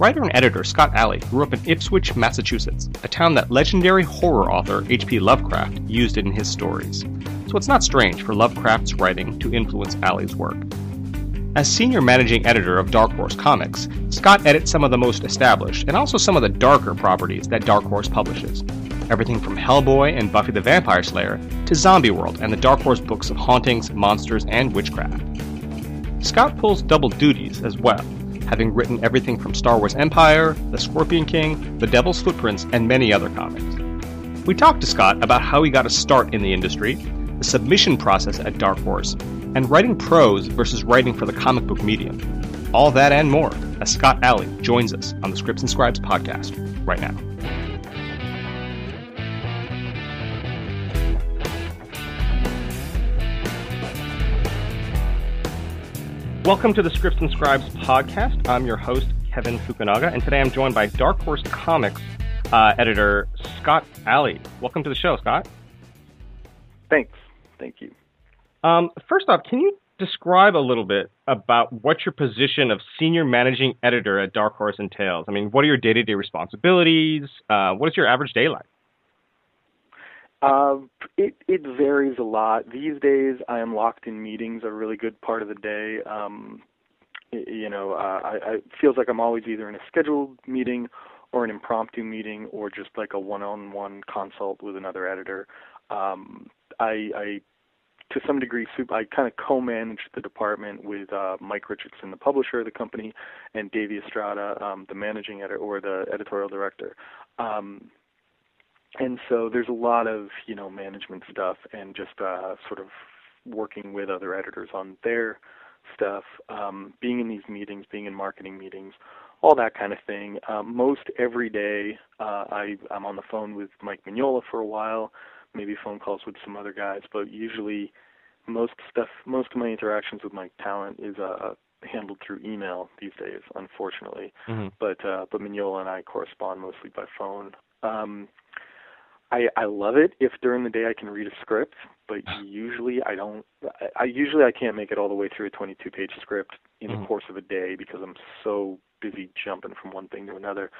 Writer and editor Scott Allie grew up in Ipswich, Massachusetts, a town that legendary horror author H.P. Lovecraft used in his stories. So it's not strange for Lovecraft's writing to influence Allie's work. As senior managing editor of Dark Horse Comics, Scott edits some of the most established and also some of the darker properties that Dark Horse publishes. Everything from Hellboy and Buffy the Vampire Slayer to Zombie World and the Dark Horse books of hauntings, monsters, and witchcraft. Scott pulls double duties as well, having written everything from Star Wars Empire, The Scorpion King, The Devil's Footprints, and many other comics. We talked to Scott about how he got a start in the industry, the submission process at Dark Horse, and writing prose versus writing for the comic book medium. All that and more as Scott Allie joins us on the Scripts and Scribes podcast right now. Welcome to the Scripts and Scribes podcast. I'm your host, Kevin Fukunaga, and today I'm joined by Dark Horse Comics uh, editor Scott Alley. Welcome to the show, Scott. Thanks. Thank you. Um, first off, can you describe a little bit about what your position of senior managing editor at Dark Horse entails? I mean, what are your day to day responsibilities? Uh, what is your average day like? Uh, it it varies a lot. These days, I am locked in meetings a really good part of the day. Um, you know, uh, I, I feels like I'm always either in a scheduled meeting or an impromptu meeting or just like a one-on-one consult with another editor. Um, I, I to some degree, I kind of co-manage the department with uh, Mike Richardson, the publisher of the company, and Davey Estrada, um, the managing editor or the editorial director. Um, and so there's a lot of you know management stuff and just uh, sort of working with other editors on their stuff, um, being in these meetings, being in marketing meetings, all that kind of thing. Um, most every day, uh, I, I'm on the phone with Mike Mignola for a while, maybe phone calls with some other guys, but usually most stuff, most of my interactions with my talent is uh, handled through email these days, unfortunately. Mm-hmm. But uh, but Mignola and I correspond mostly by phone. Um, I I love it if during the day I can read a script, but usually I don't. I usually I can't make it all the way through a 22 page script in mm-hmm. the course of a day because I'm so busy jumping from one thing to another.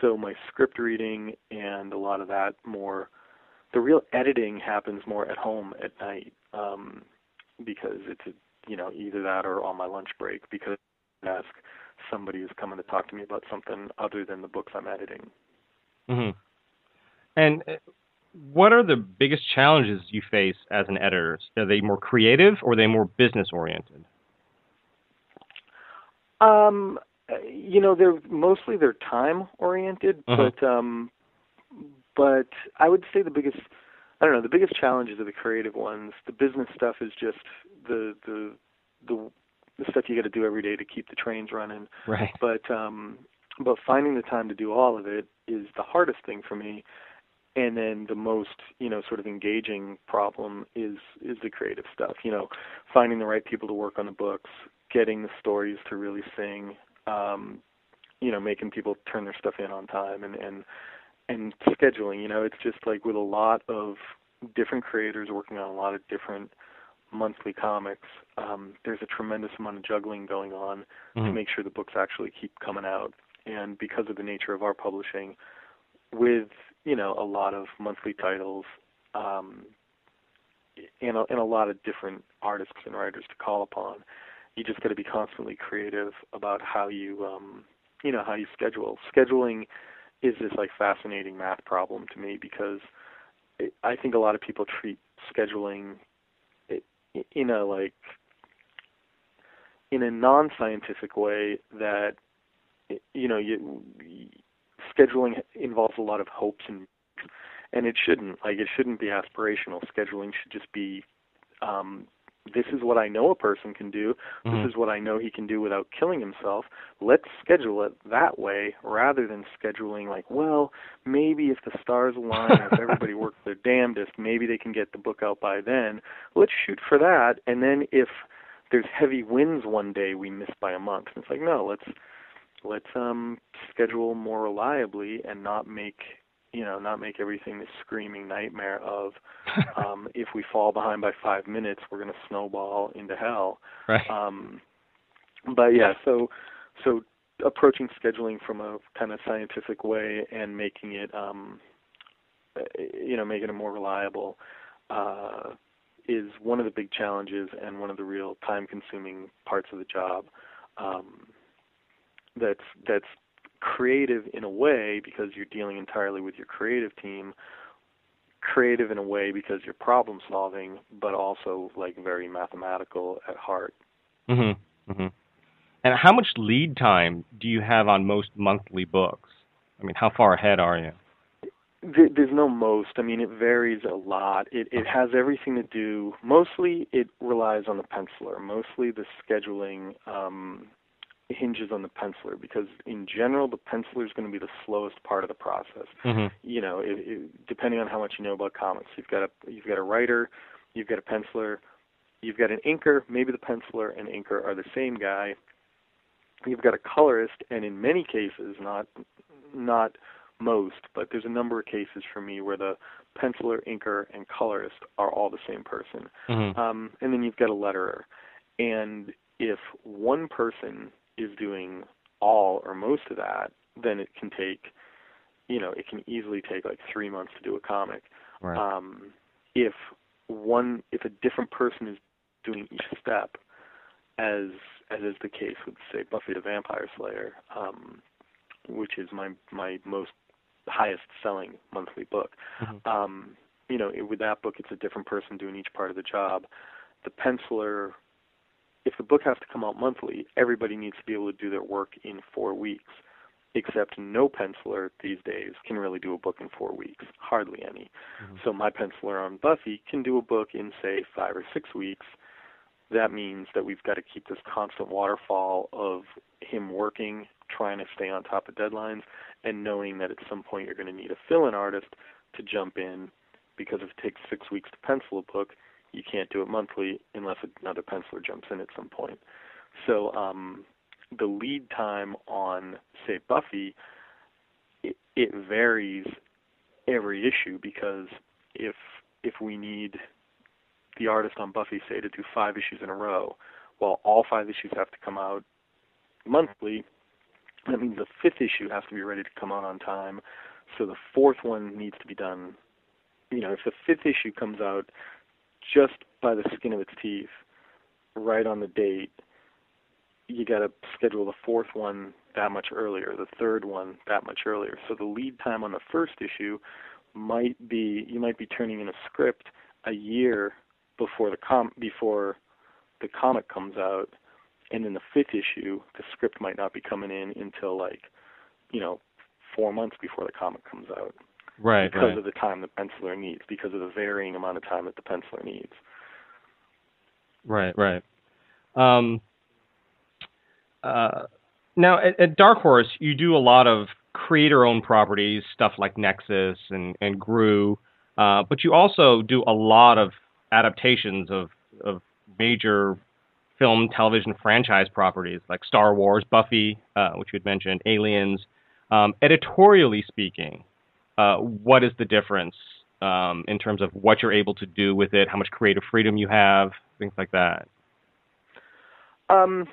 So my script reading and a lot of that more, the real editing happens more at home at night um, because it's a, you know either that or on my lunch break because I ask somebody who's coming to talk to me about something other than the books I'm editing. Mm-hmm. And uh, what are the biggest challenges you face as an editor? Are they more creative or are they more business oriented? Um, you know, they're mostly they're time oriented, uh-huh. but um, but I would say the biggest I don't know the biggest challenges are the creative ones. The business stuff is just the the the the stuff you got to do every day to keep the trains running. Right. But um, but finding the time to do all of it is the hardest thing for me and then the most you know sort of engaging problem is is the creative stuff you know finding the right people to work on the books getting the stories to really sing um you know making people turn their stuff in on time and and and scheduling you know it's just like with a lot of different creators working on a lot of different monthly comics um there's a tremendous amount of juggling going on mm-hmm. to make sure the books actually keep coming out and because of the nature of our publishing with you know a lot of monthly titles um, and, a, and a lot of different artists and writers to call upon. You just got to be constantly creative about how you um, you know how you schedule. Scheduling is this like fascinating math problem to me because I think a lot of people treat scheduling in a like in a non-scientific way that you know you scheduling involves a lot of hopes and and it shouldn't like it shouldn't be aspirational scheduling should just be um this is what I know a person can do. This mm-hmm. is what I know he can do without killing himself. Let's schedule it that way rather than scheduling like, well, maybe if the stars align, if everybody works their damnedest, maybe they can get the book out by then. Let's shoot for that. And then if there's heavy winds one day, we miss by a month. And it's like, no, let's let's um schedule more reliably and not make you know not make everything this screaming nightmare of um if we fall behind by 5 minutes we're going to snowball into hell. Right. Um but yeah so so approaching scheduling from a kind of scientific way and making it um, you know making it more reliable uh, is one of the big challenges and one of the real time consuming parts of the job. Um, that's that's creative in a way because you're dealing entirely with your creative team creative in a way because you're problem solving but also like very mathematical at heart mhm mhm and how much lead time do you have on most monthly books i mean how far ahead are you there's no most. I mean, it varies a lot. It it has everything to do. Mostly, it relies on the penciler. Mostly, the scheduling um, hinges on the penciler because, in general, the penciler is going to be the slowest part of the process. Mm-hmm. You know, it, it, depending on how much you know about comics, you've got a you've got a writer, you've got a penciler, you've got an inker. Maybe the penciler and inker are the same guy. You've got a colorist, and in many cases, not not most, but there's a number of cases for me where the penciler, inker, and colorist are all the same person. Mm-hmm. Um, and then you've got a letterer. And if one person is doing all or most of that, then it can take, you know, it can easily take like three months to do a comic. Right. Um, if one, if a different person is doing each step, as as is the case with say Buffy the Vampire Slayer, um, which is my my most highest selling monthly book. Mm-hmm. Um, you know, it, with that book, it's a different person doing each part of the job. The penciler, if the book has to come out monthly, everybody needs to be able to do their work in four weeks. Except no penciler these days can really do a book in four weeks, hardly any. Mm-hmm. So my penciler on Buffy can do a book in say five or six weeks. That means that we've got to keep this constant waterfall of him working, trying to stay on top of deadlines, and knowing that at some point you're going to need a fill-in artist to jump in because if it takes six weeks to pencil a book, you can't do it monthly unless another penciler jumps in at some point. So um, the lead time on, say, Buffy, it, it varies every issue because if if we need the artist on Buffy, say, to do five issues in a row, well, all five issues have to come out monthly, that means the fifth issue has to be ready to come out on time. So the fourth one needs to be done. You know, if the fifth issue comes out just by the skin of its teeth, right on the date, you got to schedule the fourth one that much earlier, the third one that much earlier. So the lead time on the first issue might be you might be turning in a script a year before the com before the comic comes out and in the fifth issue, the script might not be coming in until like, you know, four months before the comic comes out. Right. Because right. of the time the penciler needs, because of the varying amount of time that the penciler needs. Right. Right. Um, uh, now at, at Dark Horse, you do a lot of creator-owned properties, stuff like Nexus and and Groo, uh, but you also do a lot of adaptations of of major film, television franchise properties like Star Wars, Buffy, uh, which you had mentioned, Aliens. Um, editorially speaking, uh, what is the difference um, in terms of what you're able to do with it, how much creative freedom you have, things like that? Um,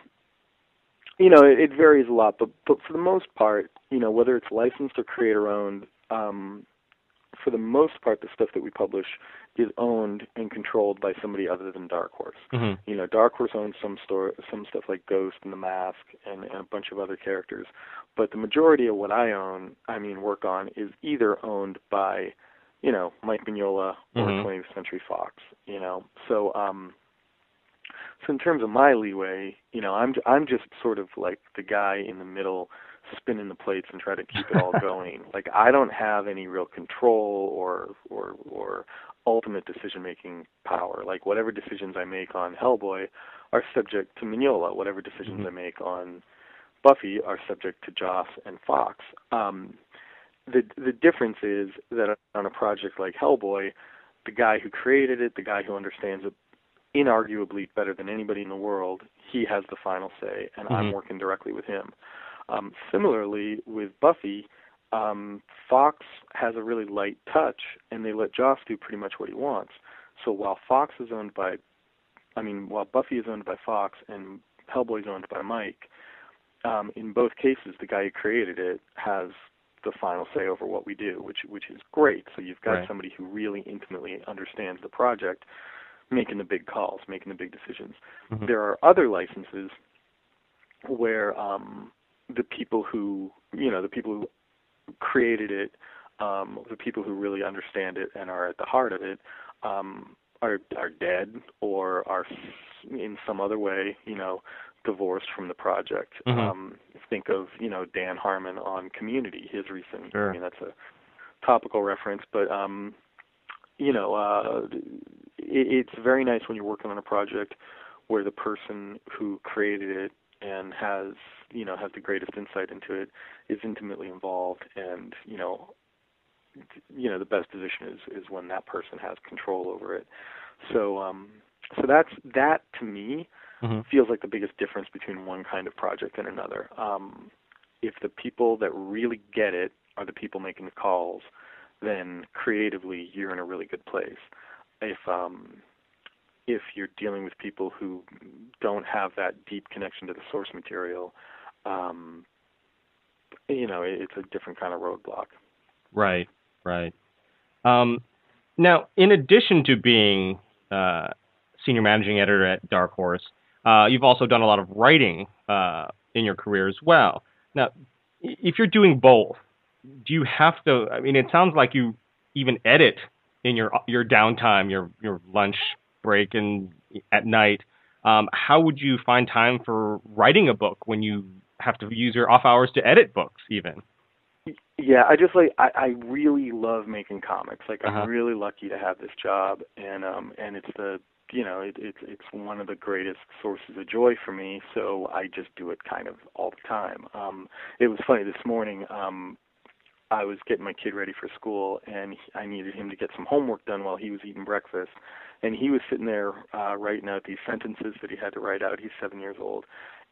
you know, it, it varies a lot, but but for the most part, you know, whether it's licensed or creator owned, um, for the most part, the stuff that we publish is owned and controlled by somebody other than Dark Horse. Mm-hmm. You know, Dark Horse owns some store, some stuff like Ghost and The Mask and, and a bunch of other characters, but the majority of what I own, I mean, work on, is either owned by, you know, Mike Mignola or Mhm. 20th Century Fox. You know, so um, so in terms of my leeway, you know, I'm I'm just sort of like the guy in the middle spinning the plates and try to keep it all going. like I don't have any real control or or or ultimate decision making power. Like whatever decisions I make on Hellboy are subject to Mignola. Whatever decisions Mhm. I make on Buffy are subject to Joss and Fox. Um, the the difference is that on a project like Hellboy, the guy who created it, the guy who understands it inarguably better than anybody in the world, he has the final say, and I'm Mhm. working directly with him. Um, similarly, with Buffy, um, Fox has a really light touch, and they let Joss do pretty much what he wants. So while Fox is owned by, I mean, while Buffy is owned by Fox and Hellboy is owned by Mike, um, in both cases, the guy who created it has the final say over what we do, which which is great. So you've got Right. somebody who really intimately understands the project, making the big calls, making the big decisions. Mhm. There are other licenses where um, the people who you know the people who created it, um, the people who really understand it and are at the heart of it, um, are are dead or are in some other way, you know, divorced from the project. Mhm. Um, think of you know Dan Harmon on Community, his recent. Sure. I mean that's a topical reference, but um, you know, uh, it, it's very nice when you're working on a project where the person who created it and has you know has the greatest insight into it is intimately involved and you know you know the best position is is when that person has control over it. So um so that's that to me Mhm. feels like the biggest difference between one kind of project and another. Um if the people that really get it are the people making the calls then creatively you're in a really good place. If um if you're dealing with people who don't have that deep connection to the source material, um, you know, it, it's a different kind of roadblock. Right, right. Um, now, in addition to being uh, senior managing editor at Dark Horse, uh, you've also done a lot of writing uh, in your career as well. Now, if you're doing both, do you have to? I mean, it sounds like you even edit in your your downtime, your your lunch break, and at night. Um, how would you find time for writing a book when you have to use your off hours to edit books, even? Yeah, I just like I, I really love making comics. Like Uh-huh. I'm really lucky to have this job, and um, and it's the you know it, it's it's one of the greatest sources of joy for me. So I just do it kind of all the time. Um, it was funny this morning. Um, I was getting my kid ready for school, and he- I needed him to get some homework done while he was eating breakfast. And he was sitting there uh, writing out these sentences that he had to write out. He's seven years old,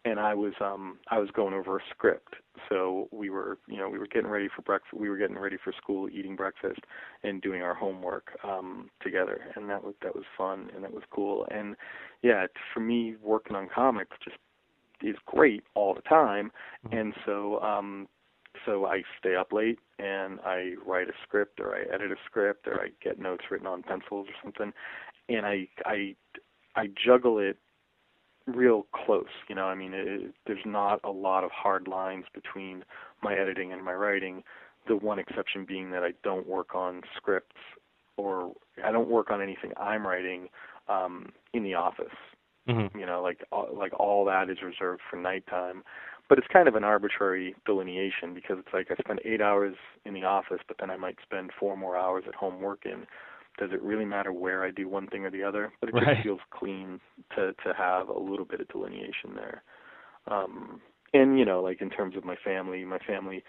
and I was um, I was going over a script. So we were, you know, we were getting ready for breakfast. We were getting ready for school, eating breakfast, and doing our homework um, together. And that was that was fun, and that was cool. And yeah, for me, working on comics just is great all the time. And so um, so I stay up late and I write a script or I edit a script or I get notes written on pencils or something, and I I I juggle it real close. You know, I mean, it, there's not a lot of hard lines between my editing and my writing. The one exception being that I don't work on scripts or I don't work on anything I'm writing um, in the office Mm-hmm. you know like all, like all that is reserved for nighttime but it's kind of an arbitrary delineation because it's like I spend 8 hours in the office but then I might spend 4 more hours at home working does it really matter where I do one thing or the other but it Right. just feels clean to to have a little bit of delineation there um and you know like in terms of my family my family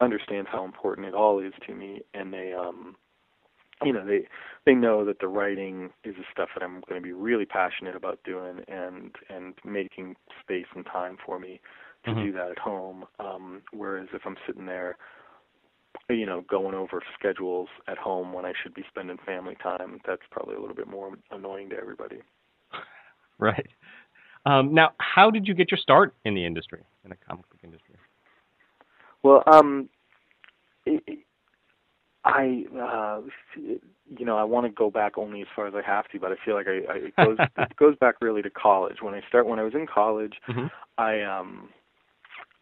understands how important it all is to me and they um you know they they know that the writing is the stuff that I'm going to be really passionate about doing and and making space and time for me to Mhm. do that at home um whereas if I'm sitting there you know going over schedules at home when I should be spending family time that's probably a little bit more annoying to everybody Right. Um, now, how did you get your start in the industry, in the comic book industry? Well, um, it, it- I, uh, you know, I want to go back only as far as I have to, but I feel like I, I it goes it goes back really to college. When I start, when I was in college, Mm-hmm. I um,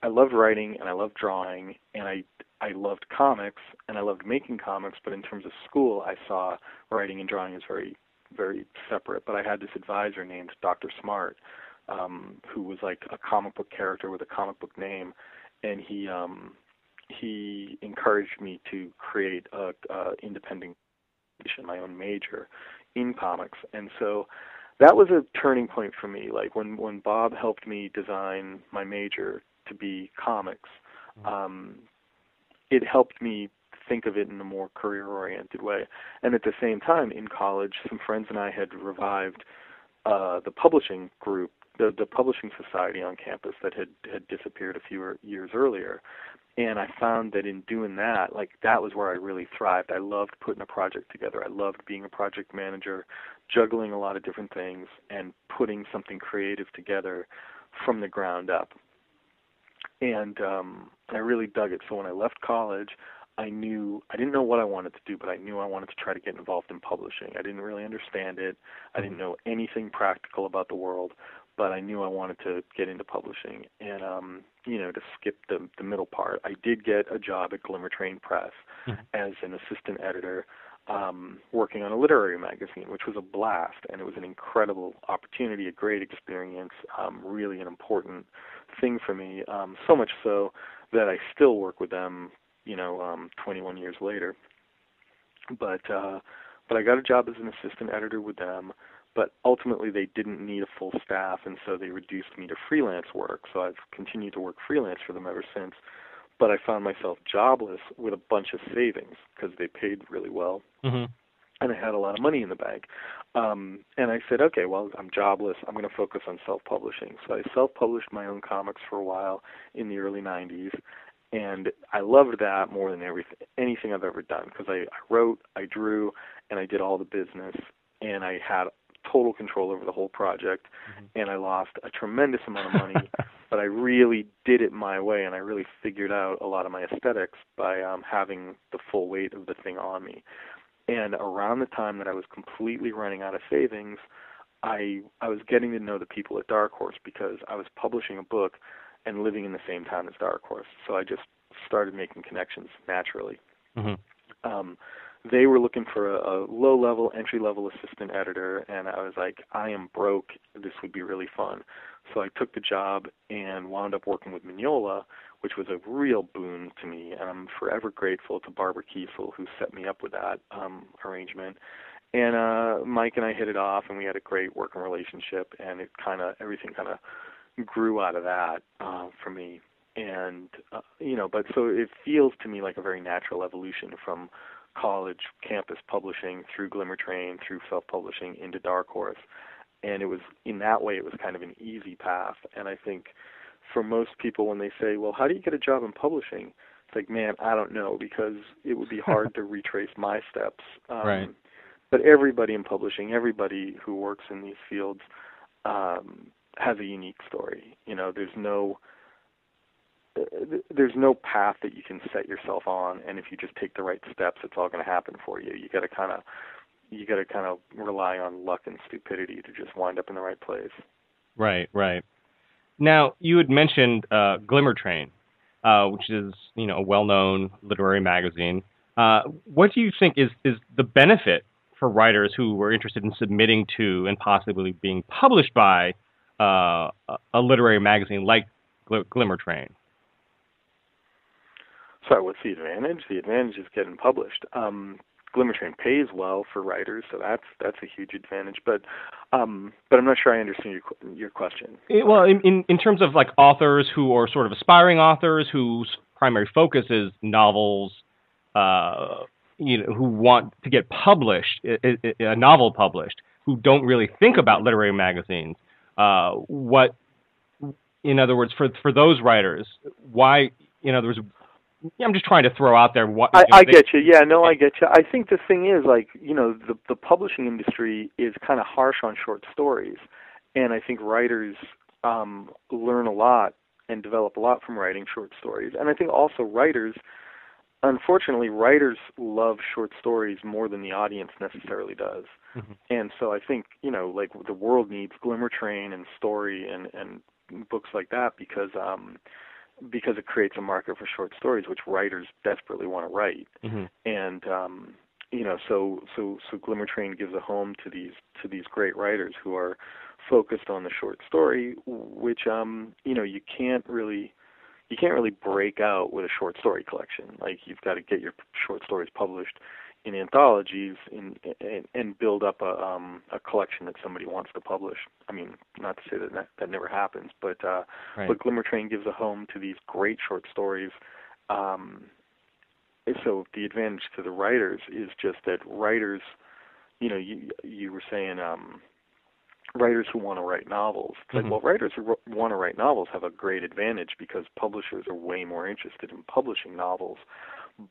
I loved writing and I loved drawing and I I loved comics and I loved making comics. But in terms of school, I saw writing and drawing as very very separate. But I had this advisor named Dr. Smart, um, who was like a comic book character with a comic book name, and he um, he encouraged me to create a, a independent my own major in comics and so that was a turning point for me like when when bob helped me design my major to be comics um it helped me think of it in a more career oriented way and at the same time in college some friends and i had revived uh the publishing group the the publishing society on campus that had had disappeared a few years earlier and I found that in doing that, like that was where I really thrived. I loved putting a project together. I loved being a project manager, juggling a lot of different things and putting something creative together from the ground up. And um, I really dug it. So when I left college, I knew I didn't know what I wanted to do, but I knew I wanted to try to get involved in publishing. I didn't really understand it. I didn't know anything practical about the world, but I knew I wanted to get into publishing. And um, you know, to skip the the middle part, I did get a job at Glimmer Train Press mm-hmm. as an assistant editor um, working on a literary magazine, which was a blast, and it was an incredible opportunity, a great experience, um, really an important thing for me. Um, so much so that I still work with them, you know, um, 21 years later. But uh, but I got a job as an assistant editor with them. But ultimately, they didn't need a full staff, and so they reduced me to freelance work. So I've continued to work freelance for them ever since but I found myself jobless with a bunch of savings because they paid really well, mm-hmm. and I had a lot of money in the bank. Um, and I said, okay, well, I'm jobless. I'm going to focus on self-publishing. So I self-published my own comics for a while in the early '90s, and I loved that more than everything, anything I've ever done because I, I wrote, I drew, and I did all the business, and I had total control over the whole project, mm-hmm. and I lost a tremendous amount of money but I really did it my way, and I really figured out a lot of my aesthetics by um, having the full weight of the thing on me. And around the time that I was completely running out of savings, I I was getting to know the people at Dark Horse because I was publishing a book and living in the same town as Dark Horse. So I just started making connections naturally. Mm-hmm. Um, they were looking for a, a low level entry level assistant editor and I was like I am broke this would be really fun so I took the job and wound up working with Mignola which was a real boon to me and I'm forever grateful to Barbara Kesel who set me up with that um arrangement. And uh Mike and I hit it off and we had a great working relationship and it kind of everything kind of grew out of that uh for me. And uh, you know but so it feels to me like a very natural evolution from college campus publishing through Glimmer Train through self-publishing into Dark Horse, and it was in that way it was kind of an easy path. And I think for most people when they say, "Well, how do you get a job in publishing?" It's like, man, I don't know because it would be hard to retrace my steps. Um, right. But everybody in publishing, everybody who works in these fields, um, has a unique story. You know, there's no there's no path that you can set yourself on, and if you just take the right steps, it's all going to happen for you. You got to kind of you got to kind of rely on luck and stupidity to just wind up in the right place. Right, right. Now you had mentioned uh, Glimmer Train, uh, which is you know a well-known literary magazine. Uh, what do you think is is the benefit for writers who were interested in submitting to and possibly being published by uh, a literary magazine like Glimmer Train? Sorry, what's the advantage? The advantage is getting published. Um, Glimmer Train pays well for writers, so that's that's a huge advantage. But um, but I'm not sure I understand your your question. It, well, in, in in terms of like authors who are sort of aspiring authors whose primary focus is novels, uh, you know, who want to get published, a, a novel published, who don't really think about literary magazines. Uh, what, in other words, for for those writers, why, in other words, I'm just trying to throw out there what. I, I get you. Yeah, no, I get you. I think the thing is, like, you know, the the publishing industry is kind of harsh on short stories, and I think writers um, learn a lot and develop a lot from writing short stories. And I think also writers, unfortunately, writers love short stories more than the audience necessarily does. Mm-hmm. And so I think you know, like the world needs Glimmer Train and story and and books like that because. um because it creates a market for short stories, which writers desperately want to write. Mm-hmm. And um, you know, so so so Glimmer Train gives a home to these to these great writers who are focused on the short story, which um, you know you can't really you can't really break out with a short story collection. Like you've got to get your short stories published in anthologies and and, and build up a um a collection that somebody wants to publish. I mean, not to say that that, that never happens, but uh right. but Glimmer Train gives a home to these great short stories. Um so the advantage to the writers is just that writers you know, you you were saying um writers who want to write novels. It's mm-hmm. like, well, writers who want to write novels have a great advantage because publishers are way more interested in publishing novels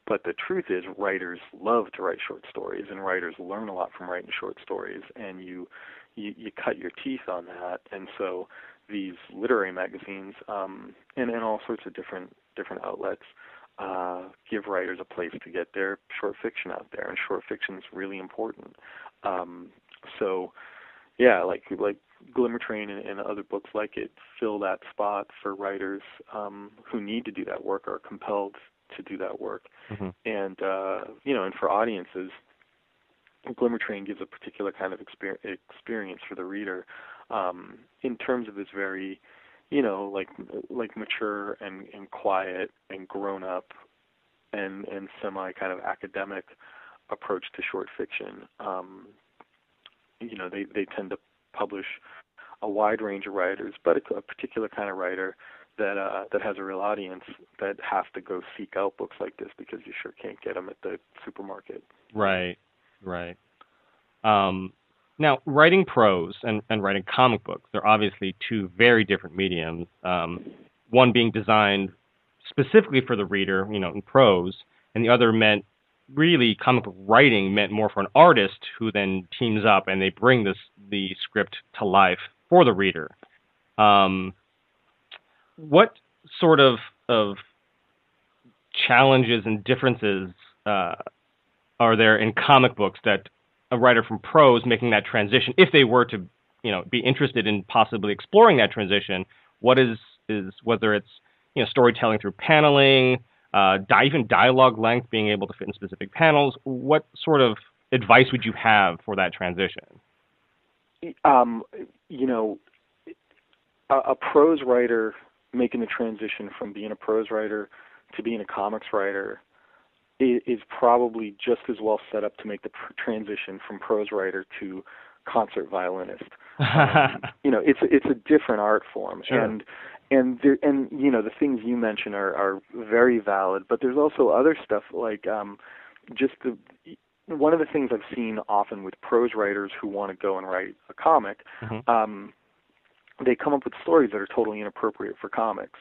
but the truth is, writers love to write short stories, and writers learn a lot from writing short stories, and you you, you cut your teeth on that. And so these literary magazines um, and, and all sorts of different different outlets uh, give writers a place to get their short fiction out there, and short fiction is really important. Um, so, yeah, like like Glimmer Train and, and other books like it fill that spot for writers um, who need to do that work or are compelled to do that work, mm-hmm. and uh, you know, and for audiences, Glimmer Train gives a particular kind of exper- experience for the reader um, in terms of this very you know, like like mature and and quiet and grown up and and semi kind of academic approach to short fiction. Um, you know, they they tend to publish a wide range of writers, but a, a particular kind of writer that uh, that has a real audience that has to go seek out books like this because you sure can't get them at the supermarket. Right, right. Um, now, writing prose and, and writing comic books, they're obviously two very different mediums. Um, one being designed specifically for the reader, you know, in prose, and the other meant really comic book writing meant more for an artist who then teams up and they bring this the script to life for the reader. Um, what sort of of challenges and differences uh, are there in comic books that a writer from prose making that transition, if they were to, you know, be interested in possibly exploring that transition, what is is whether it's you know storytelling through paneling, uh, even dialogue length, being able to fit in specific panels. What sort of advice would you have for that transition? Um, you know, a, a prose writer making the transition from being a prose writer to being a comics writer is probably just as well set up to make the pr- transition from prose writer to concert violinist. Um, you know, it's it's a different art form, sure. and and there, and you know the things you mention are are very valid. But there's also other stuff like um, just the one of the things I've seen often with prose writers who want to go and write a comic. Mm-hmm. Um, they come up with stories that are totally inappropriate for comics.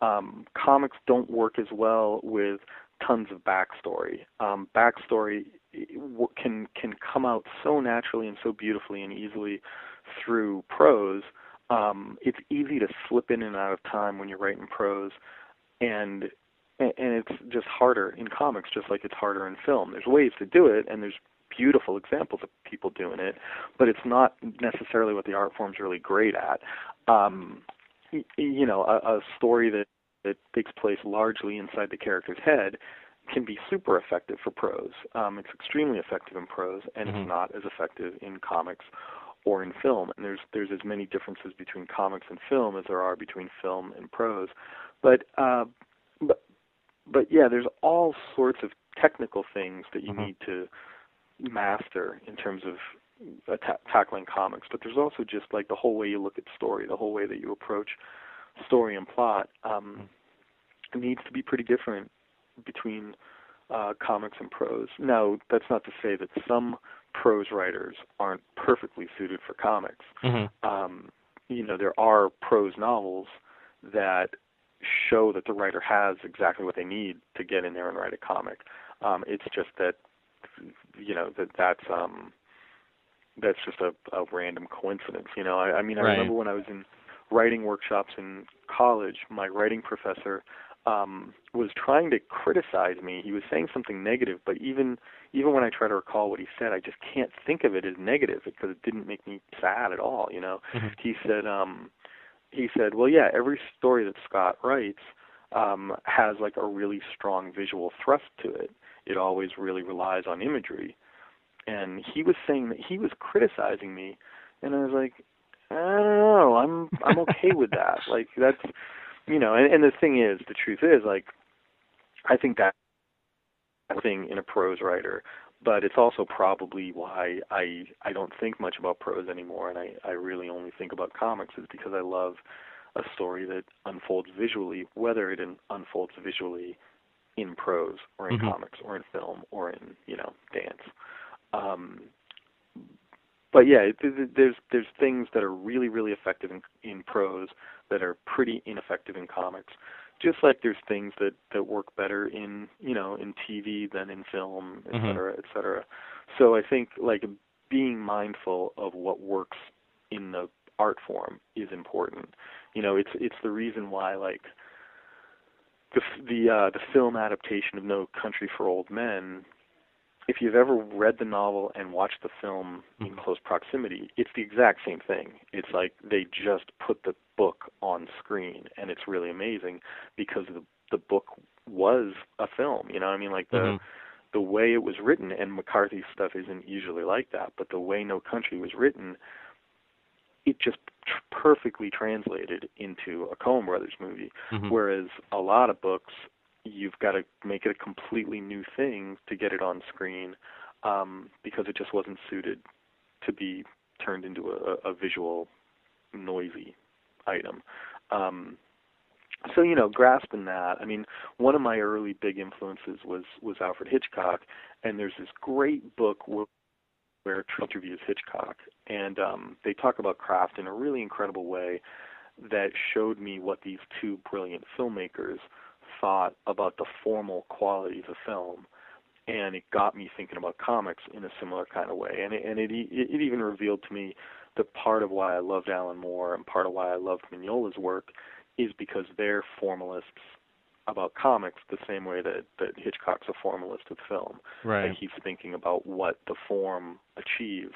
Um, comics don't work as well with tons of backstory. Um, backstory can can come out so naturally and so beautifully and easily through prose. Um, it's easy to slip in and out of time when you're writing prose, and and it's just harder in comics, just like it's harder in film. There's ways to do it, and there's beautiful examples of people doing it, but it's not necessarily what the art form's really great at. Um, you know, a, a story that that takes place largely inside the character's head can be super effective for prose. Um, it's extremely effective in prose, and mm-hmm. it's not as effective in comics or in film. And there's there's as many differences between comics and film as there are between film and prose. But uh, but but yeah, there's all sorts of technical things that you mm-hmm. need to master in terms of uh, ta- tackling comics. But there's also just like the whole way you look at story, the whole way that you approach story and plot. Um, mm-hmm needs to be pretty different between uh, comics and prose. Now, that's not to say that some prose writers aren't perfectly suited for comics. Mm-hmm. Um, you know, there are prose novels that show that the writer has exactly what they need to get in there and write a comic. Um, it's just that, you know, that that's um, that's just a, a random coincidence. You know, I, I mean, I right. remember when I was in writing workshops in college, my writing professor um, was trying to criticize me. He was saying something negative, but even even when I try to recall what he said, I just can't think of it as negative because it didn't make me sad at all. You know, mm-hmm. he said um, he said, well, yeah, every story that Scott writes um, has like a really strong visual thrust to it. It always really relies on imagery, and he was saying that he was criticizing me, and I was like, I don't know, I'm I'm okay with that. Like that's you know, and, and the thing is, the truth is, like, I think that thing in a prose writer, but it's also probably why I I don't think much about prose anymore, and I I really only think about comics is because I love a story that unfolds visually, whether it unfolds visually in prose or in mm-hmm. comics or in film or in you know dance. Um, but yeah, there's there's things that are really really effective in in prose that are pretty ineffective in comics. Just like there's things that that work better in you know in TV than in film, et mm-hmm. cetera, et cetera. So I think like being mindful of what works in the art form is important. You know, it's it's the reason why like the the uh, the film adaptation of No Country for Old Men. If you've ever read the novel and watched the film in Mhm. close proximity, it's the exact same thing. It's like they just put the book on screen, and it's really amazing because the the book was a film. You know, I mean, like the Mhm. the way it was written, and McCarthy's stuff isn't usually like that, but the way No Country was written, it just tr- perfectly translated into a Coen Brothers movie. Mhm. Whereas a lot of books, you've got to make it a completely new thing to get it on screen, um, because it just wasn't suited to be turned into a, a visual, noisy item. Um, so you know, grasping that. I mean, one of my early big influences was was Alfred Hitchcock, and there's this great book where, where interviews Hitchcock, and um, they talk about craft in a really incredible way that showed me what these two brilliant filmmakers thought about the formal qualities of film and it got me thinking about comics in a similar kind of way. And it, and it it even revealed to me that part of why I loved Alan Moore and part of why I loved Mignola's work is because they're formalists about comics the same way that that Hitchcock's a formalist with film. Right. that he's thinking about what the form achieves,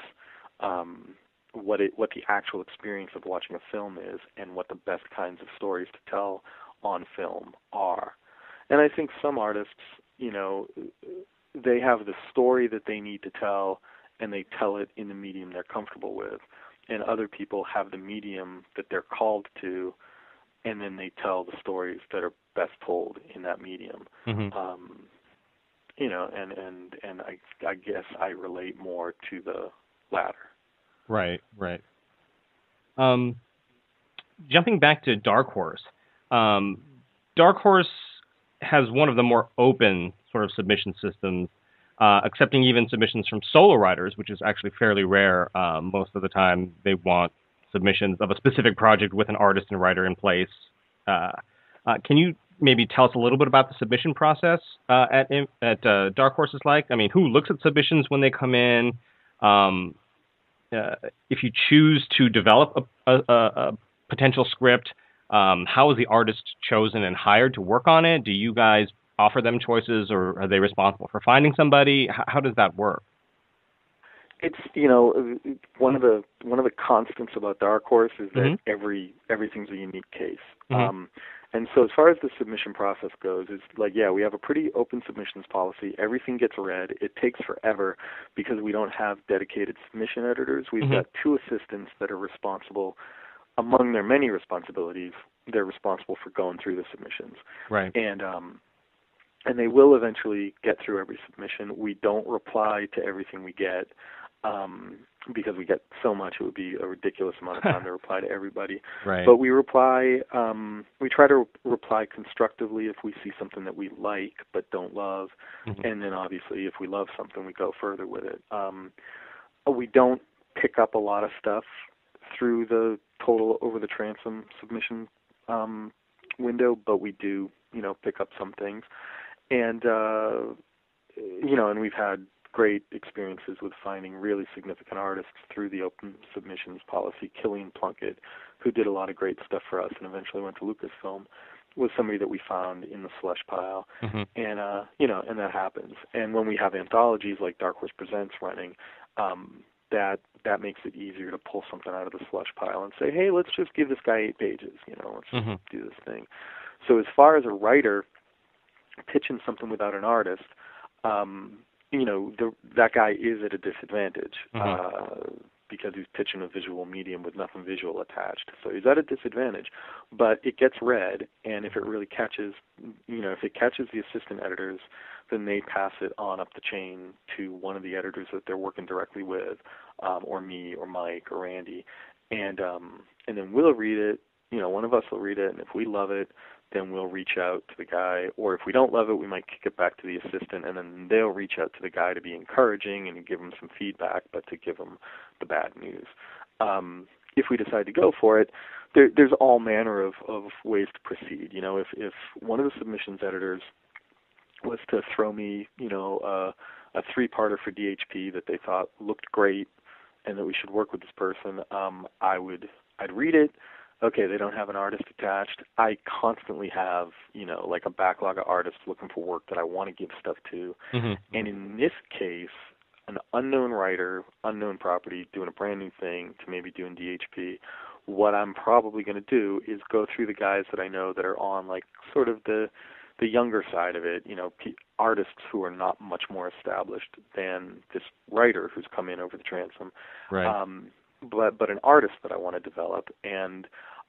um, what it what the actual experience of watching a film is, and what the best kinds of stories to tell on film are. And I think some artists, you know, they have the story that they need to tell, and they tell it in the medium they're comfortable with. And other people have the medium that they're called to, and then they tell the stories that are best told in that medium Mhm. um, you know, and and and I I guess I relate more to the latter. Right, right. Um, jumping back to Dark Horse, um, Dark Horse has one of the more open sort of submission systems, uh, accepting even submissions from solo writers, which is actually fairly rare. Um, most of the time, they want submissions of a specific project with an artist and writer in place. Uh, uh, can you maybe tell us a little bit about the submission process uh, at at uh, Dark Horse is like? I mean, who looks at submissions when they come in? Um, uh, if you choose to develop a, a, a potential script, um, how is the artist chosen and hired to work on it? Do you guys offer them choices, or are they responsible for finding somebody? How, how does that work? It's you know one of the one of the constants about Dark Horse is that Mhm. every everything's a unique case. Mhm. Um, and so as far as the submission process goes, it's like yeah, we have a pretty open submissions policy. Everything gets read. It takes forever because we don't have dedicated submission editors. We've Mhm. got two assistants that are responsible. Among their many responsibilities, they're responsible for going through the submissions. Right. and um and they will eventually get through every submission. We don't reply to everything we get um because we get so much it would be a ridiculous amount of time to reply to everybody. Right. But we reply um we try to reply constructively if we see something that we like but don't love Mhm. and then obviously if we love something we go further with it. Um we don't pick up a lot of stuff through the total over the transom submission um window, but we do, you know, pick up some things. And uh you know, and we've had great experiences with finding really significant artists through the open submissions policy. Killian Plunkett, who did a lot of great stuff for us and eventually went to Lucasfilm, was somebody that we found in the slush pile. Mhm. And uh, you know, and that happens. And when we have anthologies like Dark Horse Presents running, um, that that makes it easier to pull something out of the slush pile and say, hey, let's just give this guy eight pages. You know, let's just Mhm. do this thing. So as far as a writer pitching something without an artist, um, you know, the, that guy is at a disadvantage Mhm. uh, because he's pitching a visual medium with nothing visual attached. So he's at a disadvantage. But it gets read, and if it really catches, you know, if it catches the assistant editors, then they pass it on up the chain to one of the editors that they're working directly with, um, or me, or Mike, or Randy, and um, and then we'll read it. You know, one of us will read it, and if we love it, then we'll reach out to the guy. Or if we don't love it, we might kick it back to the assistant, and then they'll reach out to the guy to be encouraging and give him some feedback, but to give him the bad news. Um, if we decide to go for it, there, there's all manner of, of ways to proceed. You know, if if one of the submissions editors was to throw me, you know, uh, a three-parter for DHP that they thought looked great and that we should work with this person, um, I would I'd read it. Okay, they don't have an artist attached. I constantly have, you know, like a backlog of artists looking for work that I want to give stuff to. Mm-hmm. And in this case, an unknown writer, unknown property, doing a brand new thing to maybe doing DHP. What I'm probably going to do is go through the guys that I know that are on like sort of the the younger side of it, you know, p- artists who are not much more established than this writer who's come in over the transom. Right. Um, but but an artist that I want to develop, and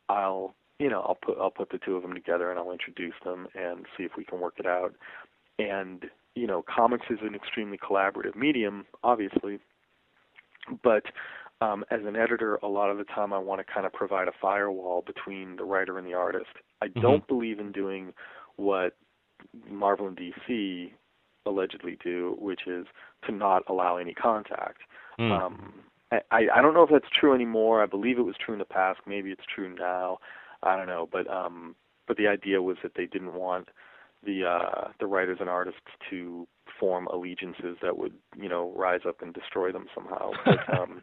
I'll you know I'll put I'll put the two of them together and I'll introduce them and see if we can work it out. And you know, comics is an extremely collaborative medium, obviously, but um, as an editor, a lot of the time I want to kind of provide a firewall between the writer and the artist. I Mhm. don't believe in doing what Marvel and DC allegedly do, which is to not allow any contact. Mm. Um, I, I don't know if that's true anymore. I believe it was true in the past. Maybe it's true now. I don't know. But um, but the idea was that they didn't want the uh, the writers and artists to form allegiances that would you know rise up and destroy them somehow. But um,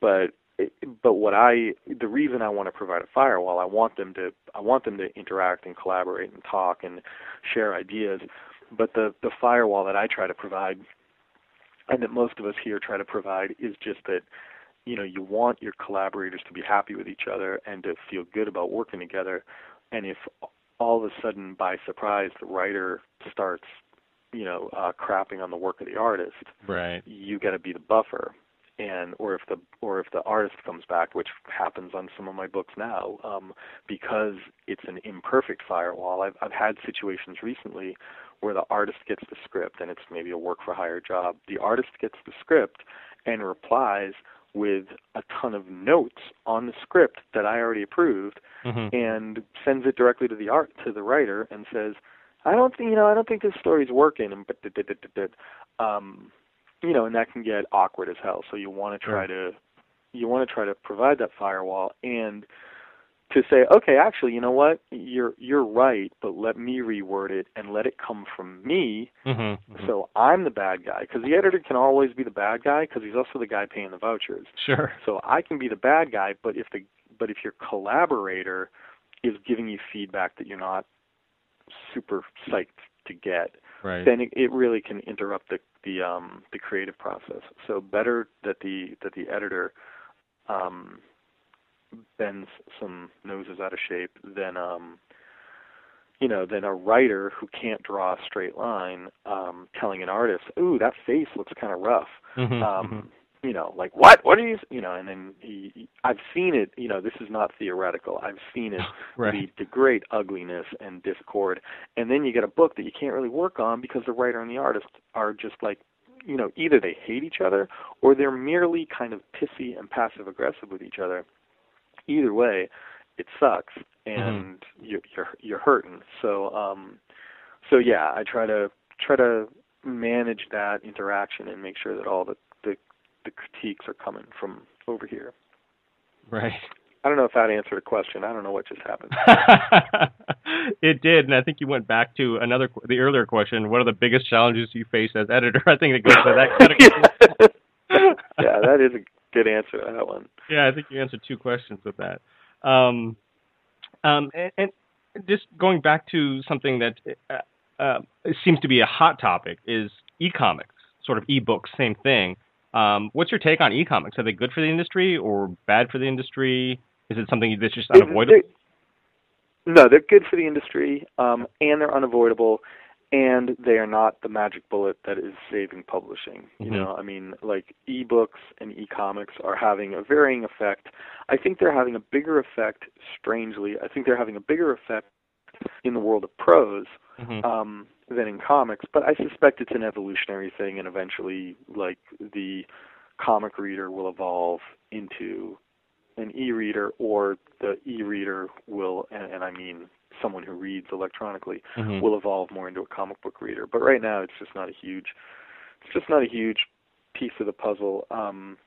but but what I the reason I want to provide a firewall, I want them to I want them to interact and collaborate and talk and share ideas. But the the firewall that I try to provide and that most of us here try to provide is just that you know you want your collaborators to be happy with each other and to feel good about working together and if all of a sudden by surprise the writer starts you know uh crapping on the work of the artist right. you got to be the buffer and or if the or if the artist comes back which happens on some of my books now um because it's an imperfect firewall i've i've had situations recently where the artist gets the script and it's maybe a work for hire job the artist gets the script and replies with a ton of notes on the script that I already approved Mm-hmm. and sends it directly to the art to the writer and says, "I don't think you know I don't think this story's working." And but um, you know, and that can get awkward as hell. So you want to try to you want to try to provide that firewall and to say, okay, actually, you know what, you're you're right, but let me reword it and let it come from me. Mm-hmm. So I'm the bad guy because the editor can always be the bad guy because he's also the guy paying the vouchers. Sure. So I can be the bad guy, but if the but if your collaborator is giving you feedback that you're not super psyched to get, Right. then it, it really can interrupt the the um the creative process. So better that the that the editor um bends some noses out of shape than um you know than a writer who can't draw a straight line um telling an artist, "Ooh, that face looks kind of rough." Mhm, um mhm. you know like what what are you you know and then he, he- i've seen it you know this is not theoretical i've seen it Right. lead to great ugliness and discord and then you get a book that you can't really work on because the writer and the artist are just like you know either they hate each other or they're merely kind of pissy and passive aggressive with each other either way it sucks and you you're you're hurting so um so yeah i try to try to manage that interaction and make sure that all the the, the critiques are coming from over here Right. i don't know if that answered a question i don't know what just happened it did, and I think you went back to another the earlier question. What are the biggest challenges you face as editor? I think it goes to that category. yeah that is a good answer that one yeah, I think you answered two questions with that. Um, um, and, and just going back to something that uh, uh, seems to be a hot topic is e-comics, sort of e-books, same thing. Um, what's your take on e-comics? Are they good for the industry or bad for the industry? Is it something that's just unavoidable? they- no they're good for the industry um and they're unavoidable and they are not the magic bullet that is saving publishing you Mhm. know i mean like ebooks and e-comics are having a varying effect i think they're having a bigger effect strangely i think they're having a bigger effect in the world of prose Mhm. um, than in comics. But I suspect it's an evolutionary thing, and eventually, like the comic reader will evolve into an e-reader, or the e-reader will, and, and I mean someone who reads electronically, Mhm. will evolve more into a comic book reader. But right now, it's just not a huge, it's just not a huge piece of the puzzle. Um,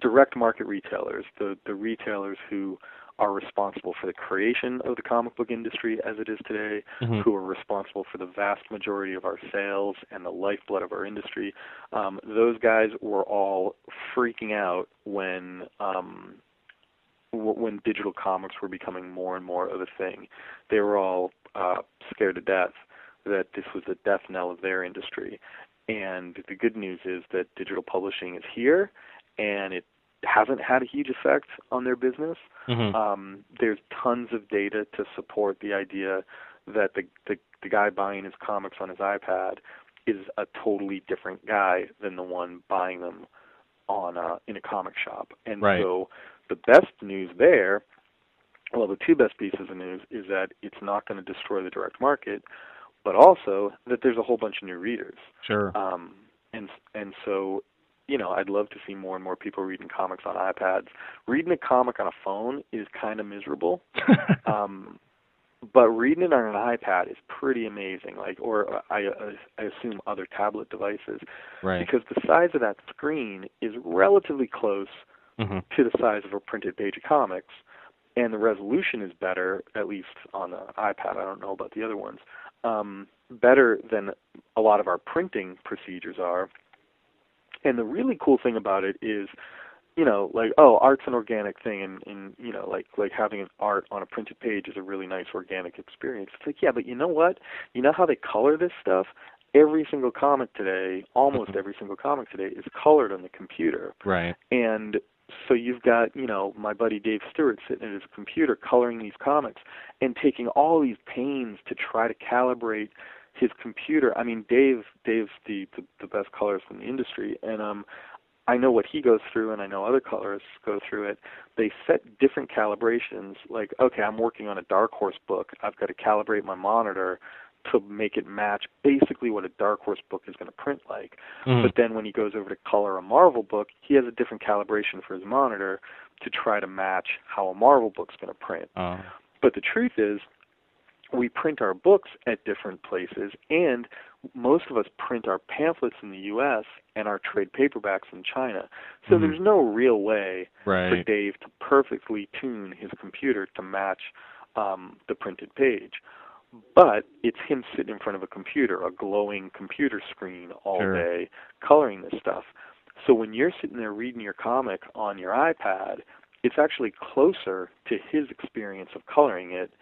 direct market retailers, the the retailers who are responsible for the creation of the comic book industry as it is today, Mhm. who are responsible for the vast majority of our sales and the lifeblood of our industry. Um, those guys were all freaking out when um, when digital comics were becoming more and more of a thing, they were all uh, scared to death that this was the death knell of their industry. And the good news is that digital publishing is here, and it hasn't had a huge effect on their business. Mm-hmm. Um, there's tons of data to support the idea that the, the the guy buying his comics on his iPad is a totally different guy than the one buying them on uh, in a comic shop. And Right. so the best news there, well, the two best pieces of news is that it's not going to destroy the direct market, but also that there's a whole bunch of new readers. Sure. Um, and and so, you know, I'd love to see more and more people reading comics on iPads. Reading a comic on a phone is kind of miserable. Um, but reading it on an iPad is pretty amazing. Like, or I, I assume other tablet devices, right. because the size of that screen is relatively close hmm to the size of a printed page of comics, and the resolution is better, at least on the iPad. I don't know about the other ones. Um, better than a lot of our printing procedures are. And the really cool thing about it is, you know, like oh, art's an organic thing, and, and you know, like like having an art on a printed page is a really nice organic experience. It's like yeah, but you know what? You know how they color this stuff? Every single comic today, almost Mhm. every single comic today, is colored on the computer. Right. And so you've got, you know, my buddy Dave Stewart sitting at his computer coloring these comics and taking all these pains to try to calibrate his computer. I mean, Dave Dave's the the, the best colorist in the industry and um I know what he goes through and I know other colorists go through it. They set different calibrations like, okay, I'm working on a Dark Horse book. I've got to calibrate my monitor to make it match basically what a Dark Horse book is going to print like. Mhm. But then when he goes over to color a Marvel book, he has a different calibration for his monitor to try to match how a Marvel book's going to print. Oh. But the truth is, we print our books at different places, and most of us print our pamphlets in the U.S. and our trade paperbacks in China. So Mhm. there's no real way for Dave to perfectly tune his computer to match um, the printed page. But it's him sitting in front of a computer, a glowing computer screen all Sure. day, coloring this stuff. So when you're sitting there reading your comic on your iPad, it's actually closer to his experience of coloring it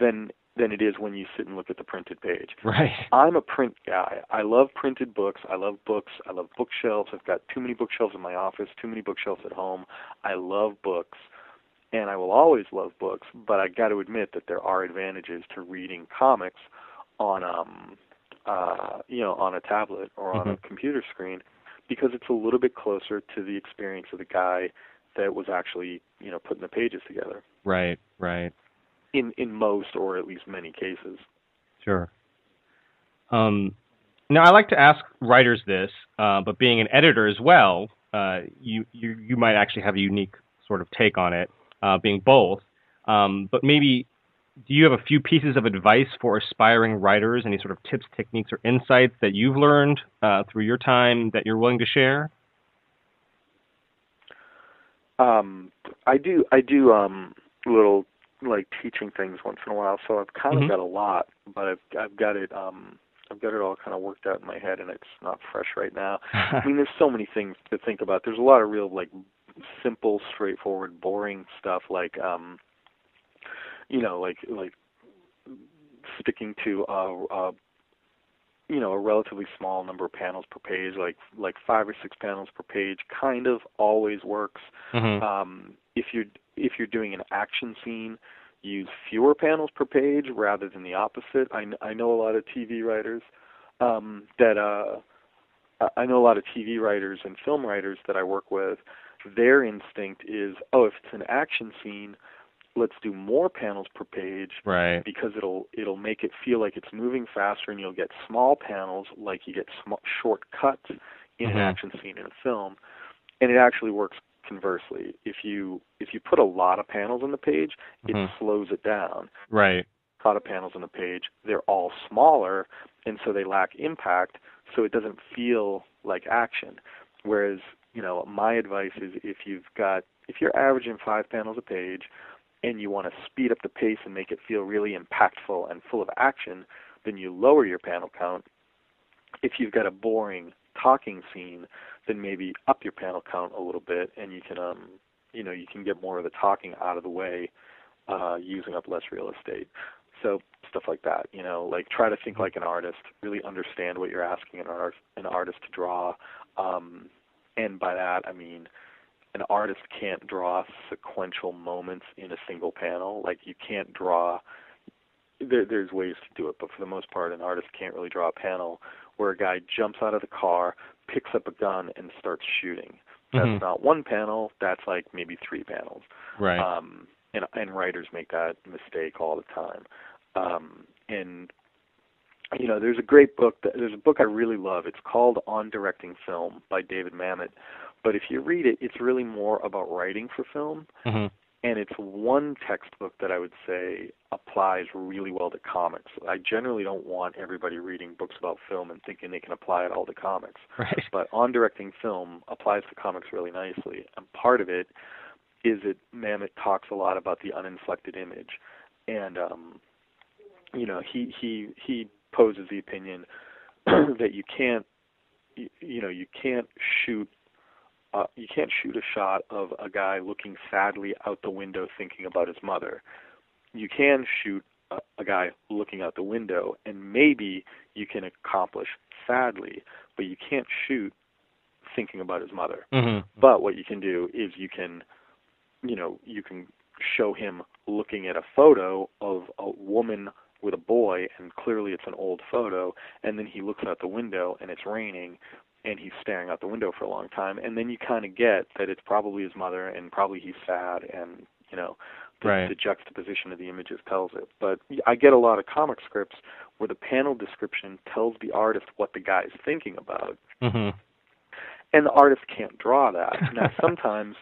than than it is when you sit and look at the printed page. Right. I'm a print guy. I love printed books. I love books. I love bookshelves. I've got too many bookshelves in my office, too many bookshelves at home. I love books. And I will always love books, but I got to admit that there are advantages to reading comics on um uh you know, on a tablet or on a computer screen because it's a little bit closer to the experience of the guy that was actually, you know, putting the pages together Right. Right. in in most or at least many cases. Sure. Um, now, I like to ask writers this, uh, but being an editor as well, uh, you, you you might actually have a unique sort of take on it, uh, being both. Um, but maybe, do you have a few pieces of advice for aspiring writers? Any sort of tips, techniques, or insights that you've learned uh, through your time that you're willing to share? Um, I do I do um little like teaching things once in a while, so I've kind of Mhm. got a lot, but I've I've got it um I've got it all kind of worked out in my head, and it's not fresh right now. I mean, there's so many things to think about. There's a lot of real like simple, straightforward, boring stuff like um you know like like sticking to a, a you know a relatively small number of panels per page, like like five or six panels per page, kind of always works. Mhm. Um, if you're if you're doing an action scene, use fewer panels per page rather than the opposite. I, I know a lot of TV writers um, that uh, I know a lot of TV writers and film writers that I work with. Their instinct is, oh, if it's an action scene, let's do more panels per page right. because it'll it'll make it feel like it's moving faster, and you'll get small panels like you get sm- short cuts in Mhm. an action scene in a film, and it actually works conversely. If you if you put a lot of panels on the page, it Mhm. slows it down. Right. A lot of panels on the page, they're all smaller, and so they lack impact, so it doesn't feel like action. Whereas, you know, my advice is if you've got if you're averaging five panels a page and you want to speed up the pace and make it feel really impactful and full of action, then you lower your panel count. If you've got a boring talking scene, then maybe up your panel count a little bit and you can um you know you can get more of the talking out of the way uh, using up less real estate. So stuff like that, you know, like try to think like an artist, really understand what you're asking an art an artist to draw. Um, and by that I mean an artist can't draw sequential moments in a single panel. Like you can't draw there, there's ways to do it, but for the most part, an artist can't really draw a panel where a guy jumps out of the car, picks up a gun, and starts shooting. That's Mhm. not one panel. That's like maybe three panels. Right. Um, and and writers make that mistake all the time. Um, and you know, there's a great book. That, there's a book I really love. It's called On Directing Film by David Mamet. But if you read it, it's really more about writing for film, Mhm. and it's one textbook that I would say applies really well to comics. I generally don't want everybody reading books about film and thinking they can apply it all to comics Right. but on directing film applies to comics really nicely. And part of it is that Mamet talks a lot about the uninflected image, and um, you know he he he poses the opinion that you can't you, you know you can't shoot uh, you can't shoot a shot of a guy looking sadly out the window thinking about his mother. You can shoot a, a guy looking out the window, and maybe you can accomplish sadly, but you can't shoot thinking about his mother. Mhm. But what you can do is you can, you know, you can show him looking at a photo of a woman with a boy, and clearly it's an old photo, and then he looks out the window and it's raining, and he's staring out the window for a long time, and then you kind of get that it's probably his mother, and probably he's sad, and you know, the, Right. the juxtaposition of the images tells it. But I get a lot of comic scripts where the panel description tells the artist what the guy is thinking about, Mhm. and the artist can't draw that. Now, sometimes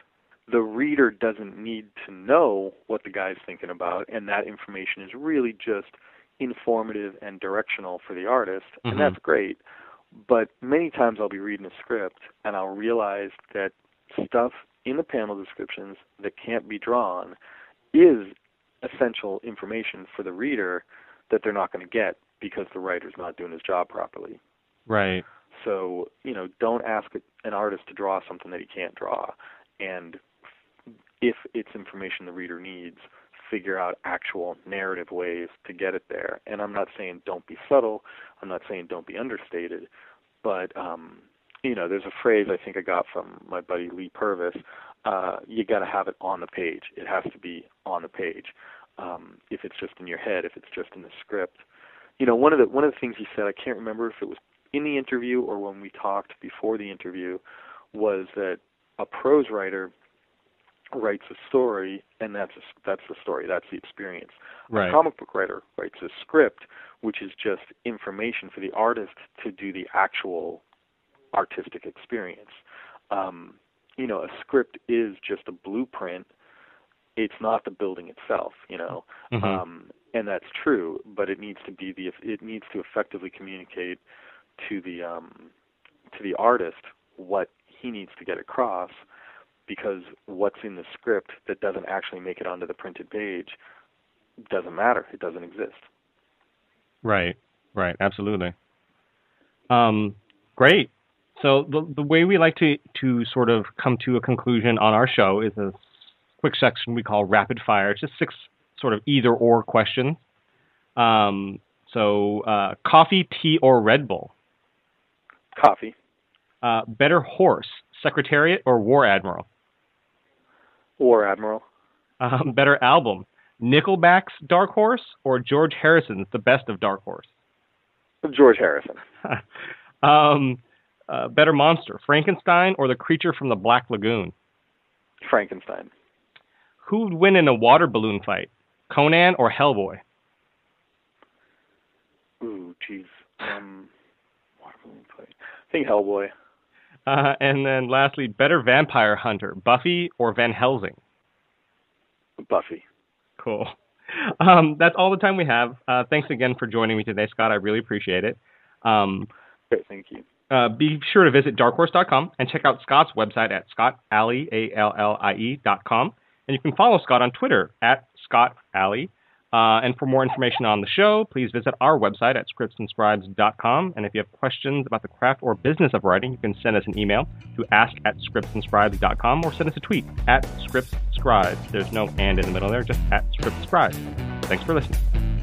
the reader doesn't need to know what the guy's thinking about, and that information is really just informative and directional for the artist, Mhm. and that's great. But many times I'll be reading a script and I'll realize that stuff in the panel descriptions that can't be drawn is essential information for the reader that they're not going to get because the writer's not doing his job properly. Right. So, you know, don't ask an artist to draw something that he can't draw. And if it's information the reader needs, figure out actual narrative ways to get it there. And I'm not saying don't be subtle, I'm not saying don't be understated, but um you know, there's a phrase I think I got from my buddy Lee Purvis, uh, you got to have it on the page. It has to be on the page. Um, if it's just in your head, if it's just in the script, you know, one of the one of the things he said, I can't remember if it was in the interview or when we talked before the interview, was that a prose writer writes a story, and that's a, that's the story, that's the experience. Right. A comic book writer writes a script, which is just information for the artist to do the actual artistic experience. Um, you know, a script is just a blueprint. It's not the building itself, you know, Mhm. um, and that's true. But it needs to be the it needs to effectively communicate to the um, to the artist what he needs to get across, because what's in the script that doesn't actually make it onto the printed page doesn't matter. It doesn't exist. Right, right, absolutely. Um, great. So the the way we like to to sort of come to a conclusion on our show is a quick section we call rapid fire. It's just six sort of either or questions. Um, so uh, coffee, tea, or Red Bull. Coffee, Uh, better horse, Secretariat or War Admiral. War Admiral, Um, better album, Nickelback's Dark Horse or George Harrison's The Best of Dark Horse. George Harrison, um, uh, better monster, Frankenstein or the creature from the Black Lagoon? Frankenstein, Who would win in a water balloon fight, Conan or Hellboy? Ooh, jeez. Um, water balloon fight. I think Hellboy. Uh, and then lastly, better vampire hunter, Buffy or Van Helsing? Buffy. Cool. Um, that's all the time we have. Uh, thanks again for joining me today, Scott. I really appreciate it. Um, Great, thank you. uh, be sure to visit darkhorse.com and check out Scott's website at scottallie, A-L-L-I-E dot com. And you can follow Scott on Twitter at Scott Allie. Uh, and for more information on the show, please visit our website at scriptsandscribes.com. And if you have questions about the craft or business of writing, you can send us an email to ask at scriptsandscribes.com or send us a tweet at scriptscribes. There's no and in the middle there, just at scriptscribes. Thanks for listening.